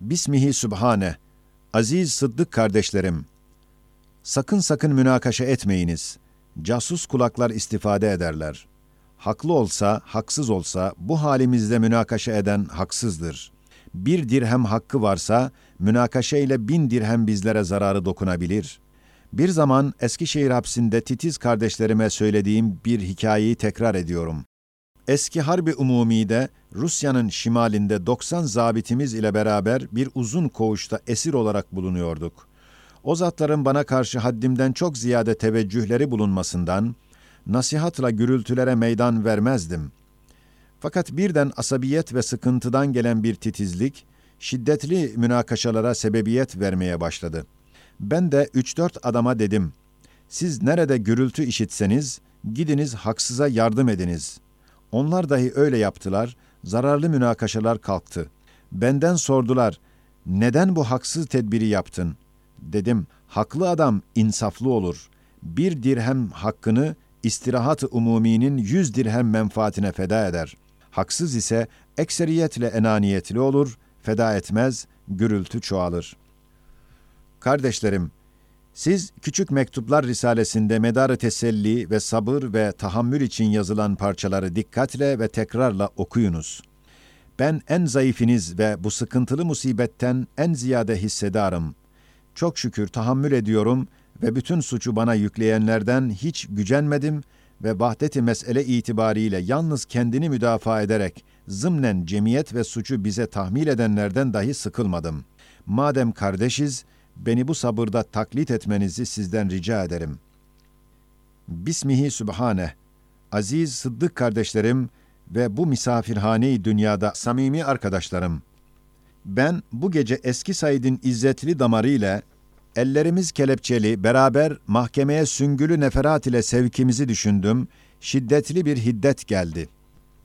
Bismihi Sübhane, aziz sıddık kardeşlerim, sakın sakın münakaşa etmeyiniz. Casus kulaklar istifade ederler. Haklı olsa, haksız olsa bu halimizde münakaşa eden haksızdır. Bir dirhem hakkı varsa, münakaşa ile bin dirhem bizlere zararı dokunabilir. Bir zaman Eskişehir hapsinde titiz kardeşlerime söylediğim bir hikayeyi tekrar ediyorum. Eski Harbi Umumi'de Rusya'nın şimalinde 90 zabitimiz ile beraber bir uzun koğuşta esir olarak bulunuyorduk. O zatların bana karşı haddimden çok ziyade teveccühleri bulunmasından, nasihatla gürültülere meydan vermezdim. Fakat birden asabiyet ve sıkıntıdan gelen bir titizlik, şiddetli münakaşalara sebebiyet vermeye başladı. Ben de üç dört adama dedim, siz nerede gürültü işitseniz, gidiniz haksıza yardım ediniz. Onlar dahi öyle yaptılar, zararlı münakaşalar kalktı. Benden sordular, neden bu haksız tedbiri yaptın? Dedim, haklı adam insaflı olur. Bir dirhem hakkını istirahat-ı umuminin yüz dirhem menfaatine feda eder. Haksız ise ekseriyetle enaniyetli olur, feda etmez, gürültü çoğalır. Kardeşlerim, siz Küçük Mektuplar Risalesinde medarı teselli ve sabır ve tahammül için yazılan parçaları dikkatle ve tekrarla okuyunuz. Ben en zayıfiniz ve bu sıkıntılı musibetten en ziyade hissedarım. Çok şükür tahammül ediyorum ve bütün suçu bana yükleyenlerden hiç gücenmedim ve vahdeti mesele itibariyle yalnız kendini müdafaa ederek zımnen cemiyet ve suçu bize tahmil edenlerden dahi sıkılmadım. Madem kardeşiz, beni bu sabırda taklit etmenizi sizden rica ederim. Bismihi Sübhane, aziz sıddık kardeşlerim ve bu misafirhane dünyada samimi arkadaşlarım. Ben bu gece eski Said'in izzetli damarı ile ellerimiz kelepçeli beraber mahkemeye süngülü neferat ile sevkimizi düşündüm. Şiddetli bir hiddet geldi.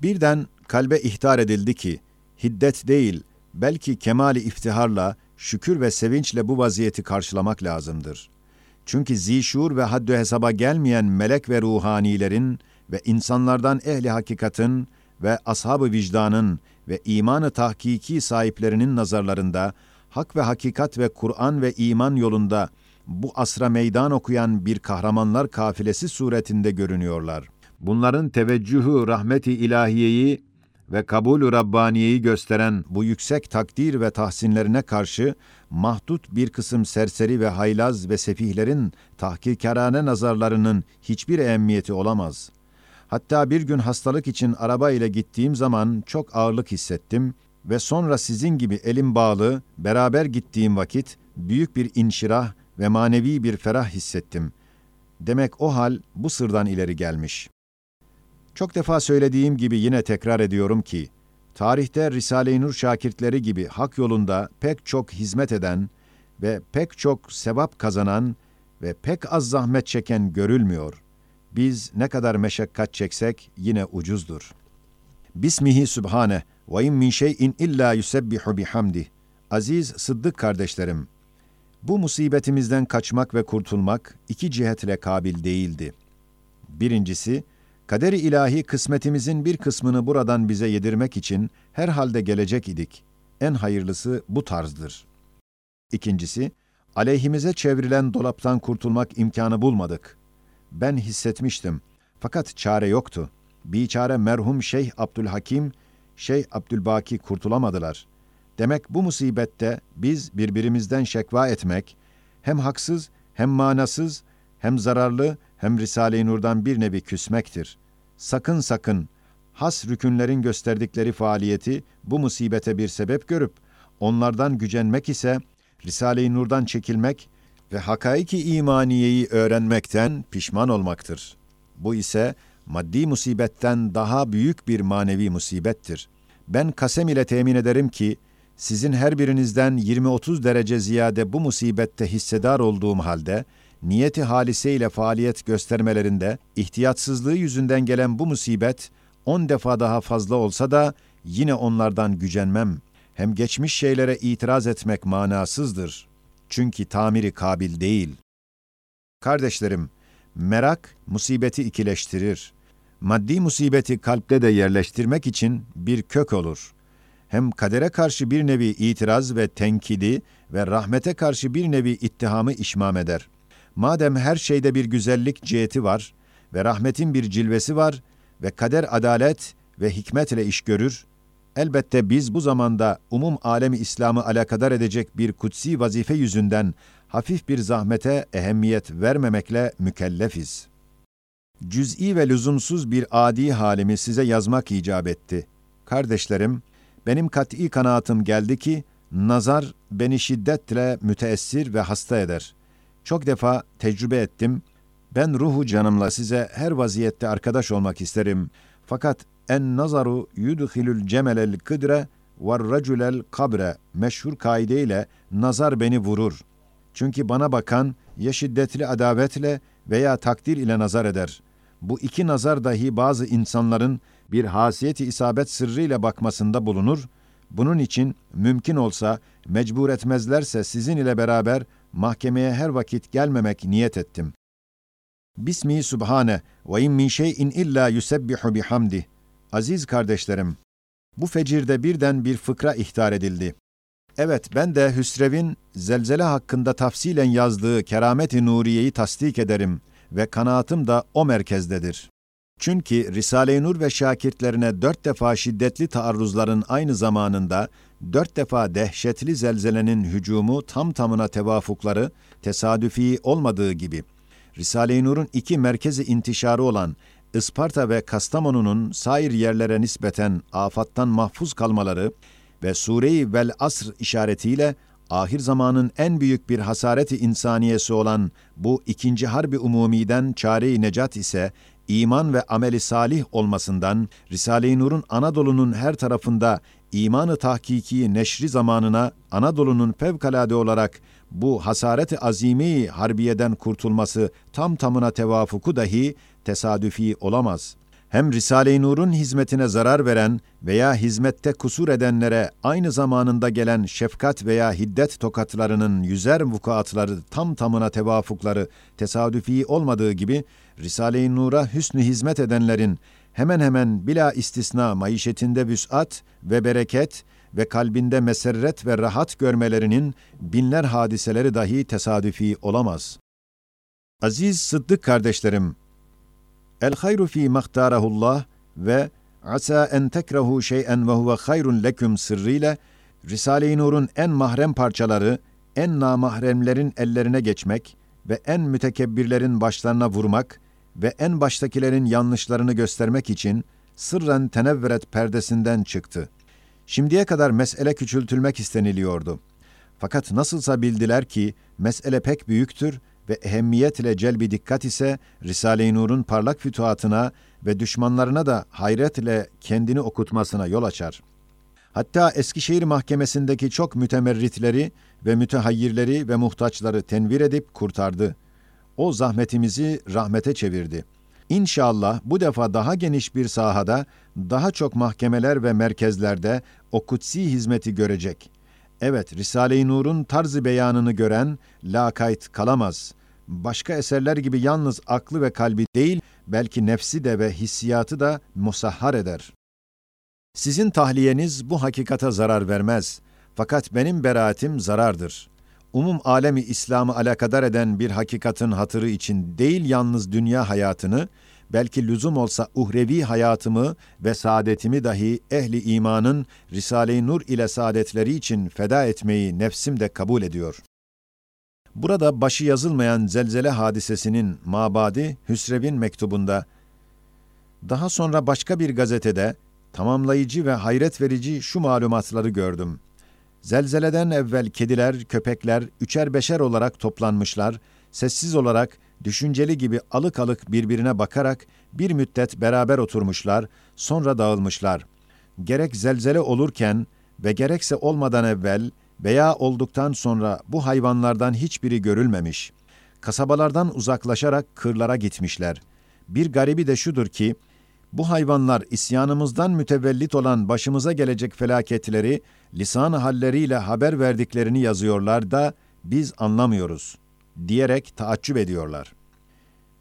Birden kalbe ihtar edildi ki, hiddet değil, belki kemali iftiharla, şükür ve sevinçle bu vaziyeti karşılamak lazımdır. Çünkü zişur ve haddü hesaba gelmeyen melek ve ruhanilerin ve insanlardan ehli hakikatin ve ashab-ı vicdanın ve imanı tahkiki sahiplerinin nazarlarında hak ve hakikat ve Kur'an ve iman yolunda bu asra meydan okuyan bir kahramanlar kafilesi suretinde görünüyorlar. Bunların teveccühü rahmeti ilahiyeyi ve kabul-ü Rabbaniye'yi gösteren bu yüksek takdir ve tahsinlerine karşı mahdut bir kısım serseri ve haylaz ve sefihlerin tahkikarane nazarlarının hiçbir ehemmiyeti olamaz. Hatta bir gün hastalık için araba ile gittiğim zaman çok ağırlık hissettim ve sonra sizin gibi elim bağlı beraber gittiğim vakit büyük bir inşirah ve manevi bir ferah hissettim. Demek o hal bu sırdan ileri gelmiş. Çok defa söylediğim gibi yine tekrar ediyorum ki, tarihte Risale-i Nur şakirtleri gibi hak yolunda pek çok hizmet eden ve pek çok sevap kazanan ve pek az zahmet çeken görülmüyor. Biz ne kadar meşakkat çeksek yine ucuzdur. Bismihi Sübhane ve in min şeyin illa yusebbihu bihamdi. Aziz Sıddık kardeşlerim, bu musibetimizden kaçmak ve kurtulmak iki cihetle kabil değildi. Birincisi, Kaderi ilahi kısmetimizin bir kısmını buradan bize yedirmek için herhalde gelecek idik. En hayırlısı bu tarzdır. İkincisi, aleyhimize çevrilen dolaptan kurtulmak imkanı bulmadık. Ben hissetmiştim. Fakat çare yoktu. Biçare merhum Şeyh Abdülhakim, Şeyh Abdülbaki kurtulamadılar. Demek bu musibette biz birbirimizden şekva etmek, hem haksız, hem manasız, hem zararlı, hem Risale-i Nur'dan bir nevi küsmektir. Sakın sakın, has rükünlerin gösterdikleri faaliyeti bu musibete bir sebep görüp, onlardan gücenmek ise, Risale-i Nur'dan çekilmek ve hakaiki imaniyeyi öğrenmekten pişman olmaktır. Bu ise maddi musibetten daha büyük bir manevi musibettir. Ben kasem ile temin ederim ki, sizin her birinizden 20-30 derece ziyade bu musibette hissedar olduğum halde, niyeti halise ile faaliyet göstermelerinde ihtiyatsızlığı yüzünden gelen bu musibet on defa daha fazla olsa da yine onlardan gücenmem. Hem geçmiş şeylere itiraz etmek manasızdır. Çünkü tamiri kabil değil. Kardeşlerim, merak musibeti ikileştirir. Maddi musibeti kalpte de yerleştirmek için bir kök olur. hem kadere karşı bir nevi itiraz ve tenkidi ve rahmete karşı bir nevi ittihamı işmam eder. Madem her şeyde bir güzellik ciheti var ve rahmetin bir cilvesi var ve kader adalet ve hikmet ile iş görür, elbette biz bu zamanda umum alemi İslam'ı alakadar edecek bir kutsi vazife yüzünden hafif bir zahmete ehemmiyet vermemekle mükellefiz. Cüz'i ve lüzumsuz bir adi halimi size yazmak icap etti. Kardeşlerim, benim kat'i kanaatim geldi ki, nazar beni şiddetle müteessir ve hasta eder. Çok defa tecrübe ettim. Ben ruhu canımla size her vaziyette arkadaş olmak isterim. Fakat en nazaru yudhilul cemelel kıdre ve raculel kabre meşhur kaideyle nazar beni vurur. Çünkü bana bakan ya şiddetli adavetle veya takdir ile nazar eder. Bu iki nazar dahi bazı insanların bir hasiyeti isabet sırrıyla bakmasında bulunur. Bunun için mümkün olsa mecbur etmezlerse sizin ile beraber mahkemeye her vakit gelmemek niyet ettim. Bismi Subhane ve in min şeyin illa yusebbihu bihamdi. Aziz kardeşlerim, bu fecirde birden bir fıkra ihtar edildi. Evet, ben de Hüsrev'in zelzele hakkında tafsilen yazdığı Keramet-i Nuriye'yi tasdik ederim ve kanaatim da o merkezdedir. Çünkü Risale-i Nur ve şakirtlerine dört defa şiddetli taarruzların aynı zamanında, dört defa dehşetli zelzelenin hücumu tam tamına tevafukları tesadüfi olmadığı gibi, Risale-i Nur'un iki merkezi intişarı olan Isparta ve Kastamonu'nun sair yerlere nispeten afattan mahfuz kalmaları ve Sure-i Vel Asr işaretiyle ahir zamanın en büyük bir hasareti insaniyesi olan bu ikinci harbi umumiden çare-i necat ise iman ve ameli salih olmasından Risale-i Nur'un Anadolu'nun her tarafında imanı tahkiki neşri zamanına Anadolu'nun fevkalade olarak bu hasareti azimi harbiyeden kurtulması tam tamına tevafuku dahi tesadüfi olamaz. Hem Risale-i Nur'un hizmetine zarar veren veya hizmette kusur edenlere aynı zamanında gelen şefkat veya hiddet tokatlarının yüzer vukuatları tam tamına tevafukları tesadüfi olmadığı gibi Risale-i Nur'a hüsnü hizmet edenlerin hemen hemen bila istisna maişetinde vüs'at ve bereket ve kalbinde meserret ve rahat görmelerinin binler hadiseleri dahi tesadüfi olamaz. Aziz Sıddık kardeşlerim, El hayru fi mahtarahullah ve asa en tekrehu şey'en ve huve hayrun leküm sırrıyla Risale-i Nur'un en mahrem parçaları en namahremlerin ellerine geçmek ve en mütekebbirlerin başlarına vurmak ve en baştakilerin yanlışlarını göstermek için sırren tenevveret perdesinden çıktı. Şimdiye kadar mesele küçültülmek isteniliyordu. Fakat nasılsa bildiler ki mesele pek büyüktür ve ehemmiyet ile celbi dikkat ise Risale-i Nur'un parlak fütuhatına ve düşmanlarına da hayret ile kendini okutmasına yol açar. Hatta Eskişehir Mahkemesi'ndeki çok mütemerritleri ve mütehayyirleri ve muhtaçları tenvir edip kurtardı. O zahmetimizi rahmete çevirdi. İnşallah bu defa daha geniş bir sahada, daha çok mahkemeler ve merkezlerde o kutsi hizmeti görecek. Evet, Risale-i Nur'un tarzı beyanını gören lakayt kalamaz. Başka eserler gibi yalnız aklı ve kalbi değil, belki nefsi de ve hissiyatı da musahhar eder. Sizin tahliyeniz bu hakikata zarar vermez. Fakat benim beraatim zarardır. Umum alemi İslam'ı alakadar eden bir hakikatin hatırı için değil yalnız dünya hayatını, belki lüzum olsa uhrevi hayatımı ve saadetimi dahi ehli imanın Risale-i Nur ile saadetleri için feda etmeyi nefsim de kabul ediyor. Burada başı yazılmayan zelzele hadisesinin mabadi Hüsrev'in mektubunda, daha sonra başka bir gazetede tamamlayıcı ve hayret verici şu malumatları gördüm. Zelzeleden evvel kediler, köpekler üçer beşer olarak toplanmışlar, sessiz olarak, düşünceli gibi alık alık birbirine bakarak bir müddet beraber oturmuşlar, sonra dağılmışlar. Gerek zelzele olurken ve gerekse olmadan evvel veya olduktan sonra bu hayvanlardan hiçbiri görülmemiş. Kasabalardan uzaklaşarak kırlara gitmişler. Bir garibi de şudur ki, bu hayvanlar isyanımızdan mütevellit olan başımıza gelecek felaketleri lisan halleriyle haber verdiklerini yazıyorlar da biz anlamıyoruz diyerek taaccüp ediyorlar.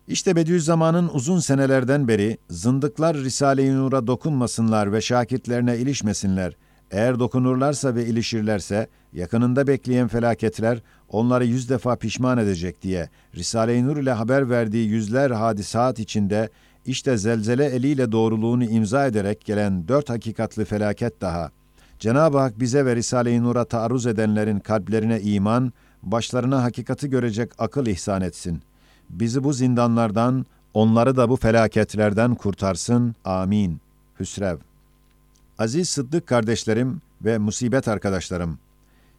İşte Bediüzzaman'ın uzun senelerden beri zındıklar Risale-i Nur'a dokunmasınlar ve şakirtlerine ilişmesinler, Eğer dokunurlarsa ve ilişirlerse, yakınında bekleyen felaketler onları yüz defa pişman edecek diye Risale-i Nur ile haber verdiği yüzler hadisat içinde işte zelzele eliyle doğruluğunu imza ederek gelen dört hakikatli felaket daha. Cenab-ı Hak bize ve Risale-i Nur'a taarruz edenlerin kalplerine iman, başlarına hakikati görecek akıl ihsan etsin. Bizi bu zindanlardan, onları da bu felaketlerden kurtarsın. Amin. Hüsrev. Aziz Sıddık kardeşlerim ve musibet arkadaşlarım,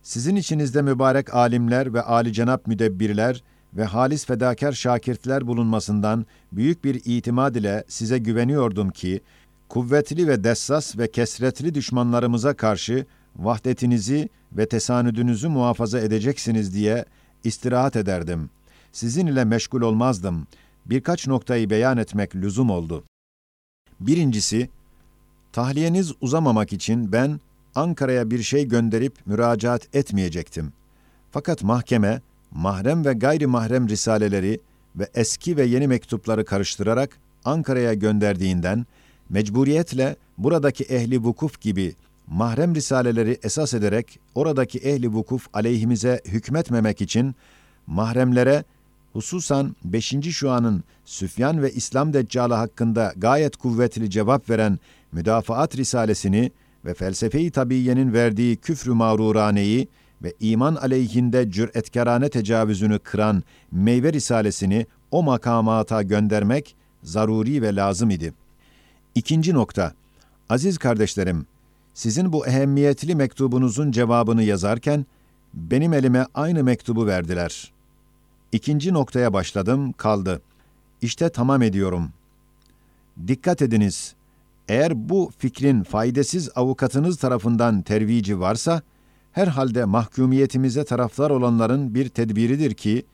sizin içinizde mübarek alimler ve âli cenap müdebbirler ve halis fedakar şakirtler bulunmasından büyük bir itimad ile size güveniyordum ki, kuvvetli ve dessas ve kesretli düşmanlarımıza karşı vahdetinizi ve tesanüdünüzü muhafaza edeceksiniz diye istirahat ederdim. Sizin ile meşgul olmazdım. Birkaç noktayı beyan etmek lüzum oldu. Birincisi, tahliyeniz uzamamak için ben Ankara'ya bir şey gönderip müracaat etmeyecektim. Fakat mahkeme, mahrem ve gayri mahrem risaleleri ve eski ve yeni mektupları karıştırarak Ankara'ya gönderdiğinden, mecburiyetle buradaki ehli vukuf gibi mahrem risaleleri esas ederek oradaki ehli vukuf aleyhimize hükmetmemek için mahremlere hususan 5. şuanın Süfyan ve İslam Deccalı hakkında gayet kuvvetli cevap veren Müdafaat Risalesini ve felsefe-i tabiyenin verdiği küfrü mağruraneyi ve iman aleyhinde cüretkarane tecavüzünü kıran meyve risalesini o makamata göndermek zaruri ve lazım idi. İkinci nokta, aziz kardeşlerim, sizin bu ehemmiyetli mektubunuzun cevabını yazarken, benim elime aynı mektubu verdiler. İkinci noktaya başladım, kaldı. İşte tamam ediyorum. Dikkat ediniz, eğer bu fikrin faydasız avukatınız tarafından tervici varsa, herhalde mahkumiyetimize taraftar olanların bir tedbiridir ki,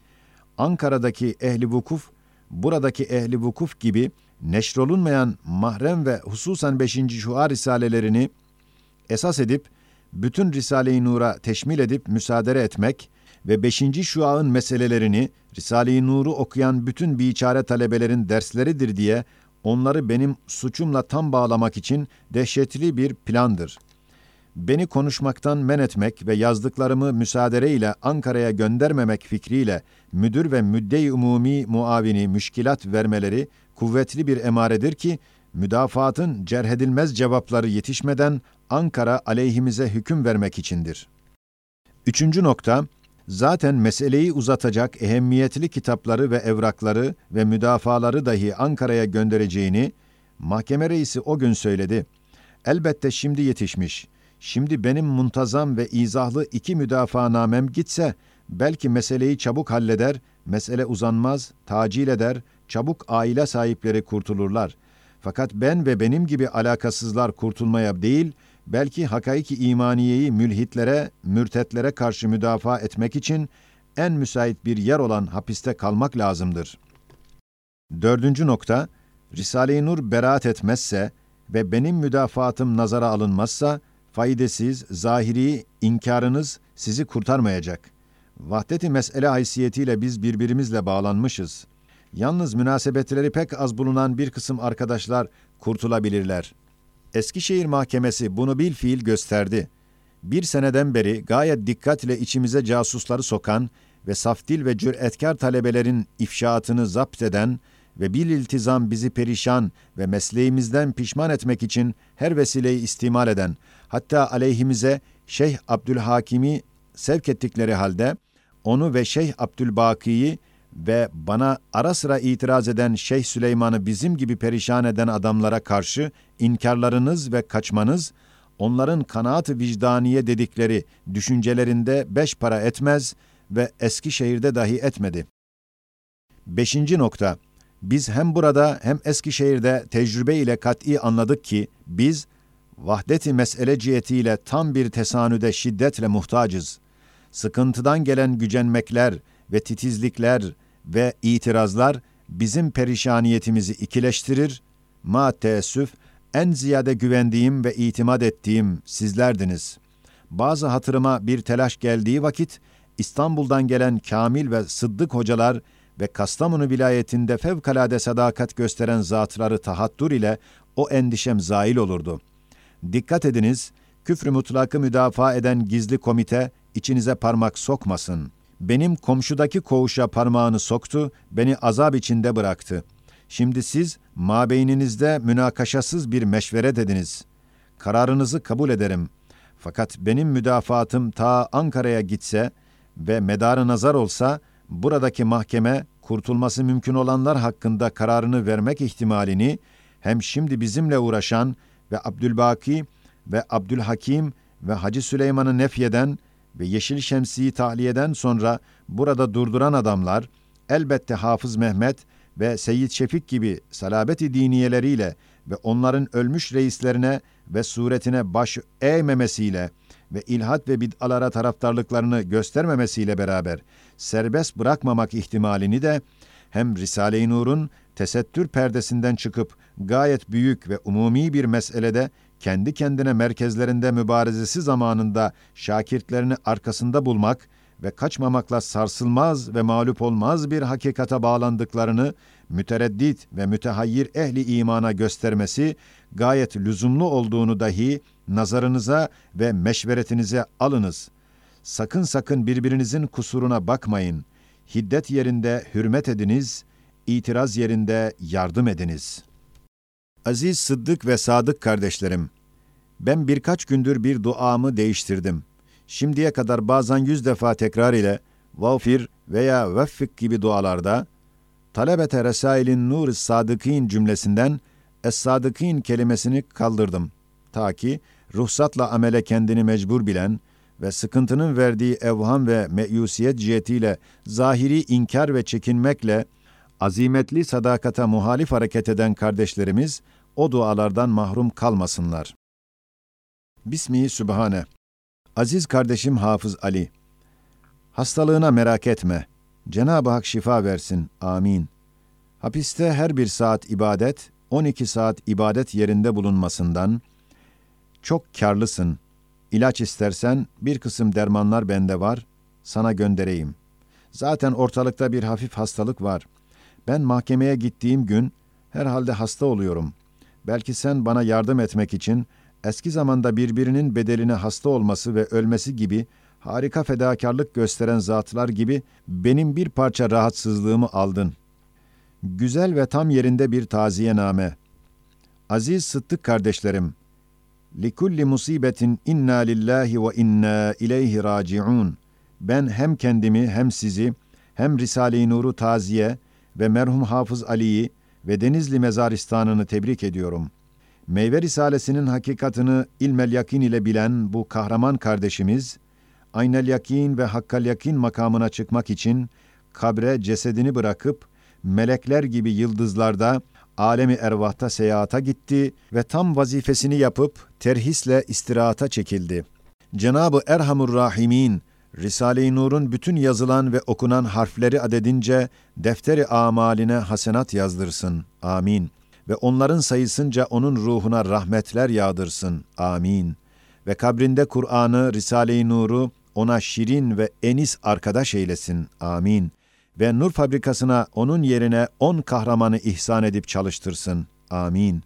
Ankara'daki ehli vukuf, buradaki ehli vukuf gibi neşrolunmayan mahrem ve hususan 5. şua risalelerini esas edip, bütün Risale-i Nur'a teşmil edip müsaade etmek ve 5. şua'nın meselelerini Risale-i Nur'u okuyan bütün biçare talebelerin dersleridir diye onları benim suçumla tam bağlamak için dehşetli bir plandır. Beni konuşmaktan men etmek ve yazdıklarımı müsaade ile Ankara'ya göndermemek fikriyle müdür ve müdde-i umumi muavini müşkilat vermeleri kuvvetli bir emaredir ki, müdafaatın cerhedilmez cevapları yetişmeden Ankara aleyhimize hüküm vermek içindir. Üçüncü nokta, zaten meseleyi uzatacak ehemmiyetli kitapları ve evrakları ve müdafaları dahi Ankara'ya göndereceğini, mahkeme reisi o gün söyledi. Elbette şimdi yetişmiş. Şimdi benim muntazam ve izahlı iki müdafaanamem gitse, belki meseleyi çabuk halleder, mesele uzanmaz, tacil eder, çabuk aile sahipleri kurtulurlar. Fakat ben ve benim gibi alakasızlar kurtulmaya değil, belki hakaiki imaniyeyi mülhitlere, mürtetlere karşı müdafaa etmek için en müsait bir yer olan hapiste kalmak lazımdır. Dördüncü nokta, Risale-i Nur beraat etmezse ve benim müdafaatım nazara alınmazsa, faydasız, zahiri inkarınız sizi kurtarmayacak. Vahdeti mesele haysiyetiyle biz birbirimizle bağlanmışız. Yalnız münasebetleri pek az bulunan bir kısım arkadaşlar kurtulabilirler.'' Eskişehir Mahkemesi bunu bil fiil gösterdi. Bir seneden beri gayet dikkatle içimize casusları sokan ve saftil ve cüretkar talebelerin ifşaatını zapt eden ve bil iltizam bizi perişan ve mesleğimizden pişman etmek için her vesileyi istimal eden, hatta aleyhimize Şeyh Abdülhakim'i sevk ettikleri halde, onu ve Şeyh Abdülbaki'yi ve bana ara sıra itiraz eden Şeyh Süleyman'ı bizim gibi perişan eden adamlara karşı inkarlarınız ve kaçmanız, onların kanaat-ı vicdaniye dedikleri düşüncelerinde beş para etmez ve Eskişehir'de dahi etmedi. Beşinci nokta, biz hem burada hem Eskişehir'de tecrübe ile kat'i anladık ki, biz, vahdeti mesele cihetiyle tam bir tesanüde şiddetle muhtacız. Sıkıntıdan gelen gücenmekler ve titizlikler ve itirazlar bizim perişaniyetimizi ikileştirir, ma teessüf en ziyade güvendiğim ve itimat ettiğim sizlerdiniz. Bazı hatırıma bir telaş geldiği vakit, İstanbul'dan gelen Kamil ve Sıddık hocalar ve Kastamonu vilayetinde fevkalade sadakat gösteren zatları tahattur ile o endişem zail olurdu. Dikkat ediniz, küfrü mutlakı müdafaa eden gizli komite içinize parmak sokmasın. Benim komşudaki koğuşa parmağını soktu, beni azap içinde bıraktı. Şimdi siz mabeyninizde münakaşasız bir meşvere dediniz. Kararınızı kabul ederim. Fakat benim müdafaatım ta Ankara'ya gitse ve medarı nazar olsa, buradaki mahkeme kurtulması mümkün olanlar hakkında kararını vermek ihtimalini hem şimdi bizimle uğraşan ve Abdülbaki ve Abdülhakim ve Hacı Süleyman'ı nefyeden ve Yeşil Şemsi'yi tahliyeden sonra burada durduran adamlar, elbette Hafız Mehmet ve Seyyid Şefik gibi salabeti diniyeleriyle ve onların ölmüş reislerine ve suretine baş eğmemesiyle ve ilhat ve bid'alara taraftarlıklarını göstermemesiyle beraber serbest bırakmamak ihtimalini de hem Risale-i Nur'un tesettür perdesinden çıkıp gayet büyük ve umumi bir meselede kendi kendine merkezlerinde mübarezesi zamanında şakirtlerini arkasında bulmak ve kaçmamakla sarsılmaz ve mağlup olmaz bir hakikate bağlandıklarını mütereddit ve mütehayyir ehli imana göstermesi gayet lüzumlu olduğunu dahi nazarınıza ve meşveretinize alınız. Sakın sakın birbirinizin kusuruna bakmayın. Hiddet yerinde hürmet ediniz, itiraz yerinde yardım ediniz. Aziz Sıddık ve Sadık kardeşlerim, ben birkaç gündür bir duamı değiştirdim. Şimdiye kadar bazen yüz defa tekrar ile vafir veya veffik gibi dualarda talebete resailin nur sadıkîn cümlesinden es-sadıkîn kelimesini kaldırdım. Ta ki ruhsatla amele kendini mecbur bilen ve sıkıntının verdiği evham ve meyusiyet cihetiyle zahiri inkar ve çekinmekle azimetli sadakata muhalif hareket eden kardeşlerimiz o dualardan mahrum kalmasınlar. Bismihi Sübhane Aziz kardeşim Hafız Ali Hastalığına merak etme. Cenab-ı Hak şifa versin. Amin. Hapiste her bir saat ibadet, 12 saat ibadet yerinde bulunmasından çok karlısın. İlaç istersen bir kısım dermanlar bende var, sana göndereyim. Zaten ortalıkta bir hafif hastalık var. Ben mahkemeye gittiğim gün herhalde hasta oluyorum. Belki sen bana yardım etmek için eski zamanda birbirinin bedeline hasta olması ve ölmesi gibi harika fedakarlık gösteren zatlar gibi benim bir parça rahatsızlığımı aldın. Güzel ve tam yerinde bir taziyename. Aziz Sıddık kardeşlerim, likulli musibetin inna lillahi ve inna ileyhi raciun. Ben hem kendimi hem sizi hem Risale-i Nur'u taziye ve merhum Hafız Ali'yi ve Denizli Mezaristanı'nı tebrik ediyorum. Meyve Risalesi'nin hakikatını ilmel yakin ile bilen bu kahraman kardeşimiz, aynel yakin ve hakkal yakin makamına çıkmak için kabre cesedini bırakıp melekler gibi yıldızlarda alemi ervahta seyahata gitti ve tam vazifesini yapıp terhisle istirahata çekildi. Cenabı Erhamur Rahimin Risale-i Nur'un bütün yazılan ve okunan harfleri adedince defteri amaline hasenat yazdırsın. Amin. Ve onların sayısınca onun ruhuna rahmetler yağdırsın. Amin. Ve kabrinde Kur'an'ı, Risale-i Nur'u ona şirin ve enis arkadaş eylesin. Amin. Ve nur fabrikasına onun yerine on kahramanı ihsan edip çalıştırsın. Amin.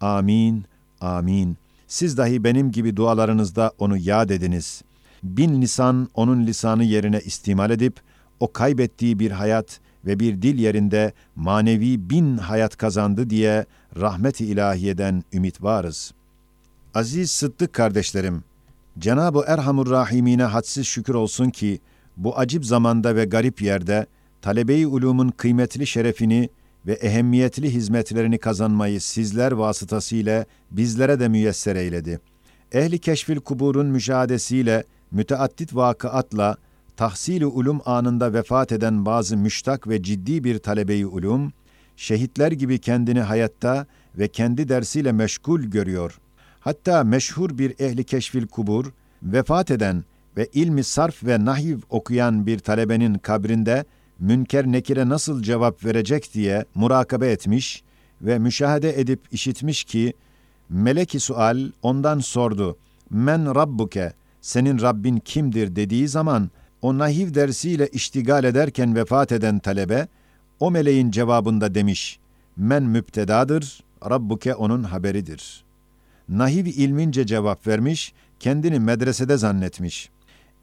Amin. Amin. Siz dahi benim gibi dualarınızda onu yad ediniz. Bin lisan onun lisanı yerine istimal edip, o kaybettiği bir hayat ve bir dil yerinde manevi bin hayat kazandı diye rahmet-i ilahiyeden ümit varız. Aziz Sıddık kardeşlerim, Cenab-ı Erhamur Rahimine hadsiz şükür olsun ki, bu acip zamanda ve garip yerde, talebe-i ulumun kıymetli şerefini ve ehemmiyetli hizmetlerini kazanmayı sizler vasıtasıyla bizlere de müyesser eyledi. Ehli keşfil kuburun müşahadesiyle, müteaddit vakıatla, tahsil-i ulum anında vefat eden bazı müştak ve ciddi bir talebe-i ulum, şehitler gibi kendini hayatta ve kendi dersiyle meşgul görüyor. Hatta meşhur bir ehli keşfil kubur, vefat eden ve ilmi sarf ve nahiv okuyan bir talebenin kabrinde münker nekire nasıl cevap verecek diye murakabe etmiş ve müşahede edip işitmiş ki, meleki sual ondan sordu, men rabbuke, senin Rabbin kimdir dediği zaman, o nahiv dersiyle iştigal ederken vefat eden talebe, o meleğin cevabında demiş, men müptedadır, Rabbuke onun haberidir. Nahiv ilmince cevap vermiş, kendini medresede zannetmiş.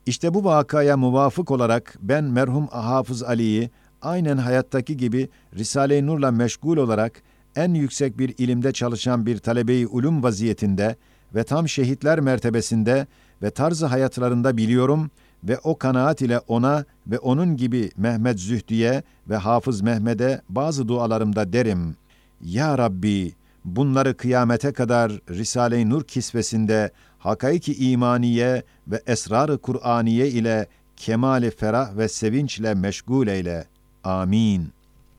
İşte bu vakaya muvafık olarak ben merhum Hafız Ali'yi aynen hayattaki gibi Risale-i Nur'la meşgul olarak en yüksek bir ilimde çalışan bir talebeyi ulum vaziyetinde ve tam şehitler mertebesinde ve tarzı hayatlarında biliyorum ve o kanaat ile ona ve onun gibi Mehmet Zühdi'ye ve Hafız Mehmet'e bazı dualarımda derim. Ya Rabbi, bunları kıyamete kadar Risale-i Nur kisvesinde hakaiki imaniye ve esrar-ı Kur'aniye ile kemali ferah ve sevinçle meşgul eyle. Amin.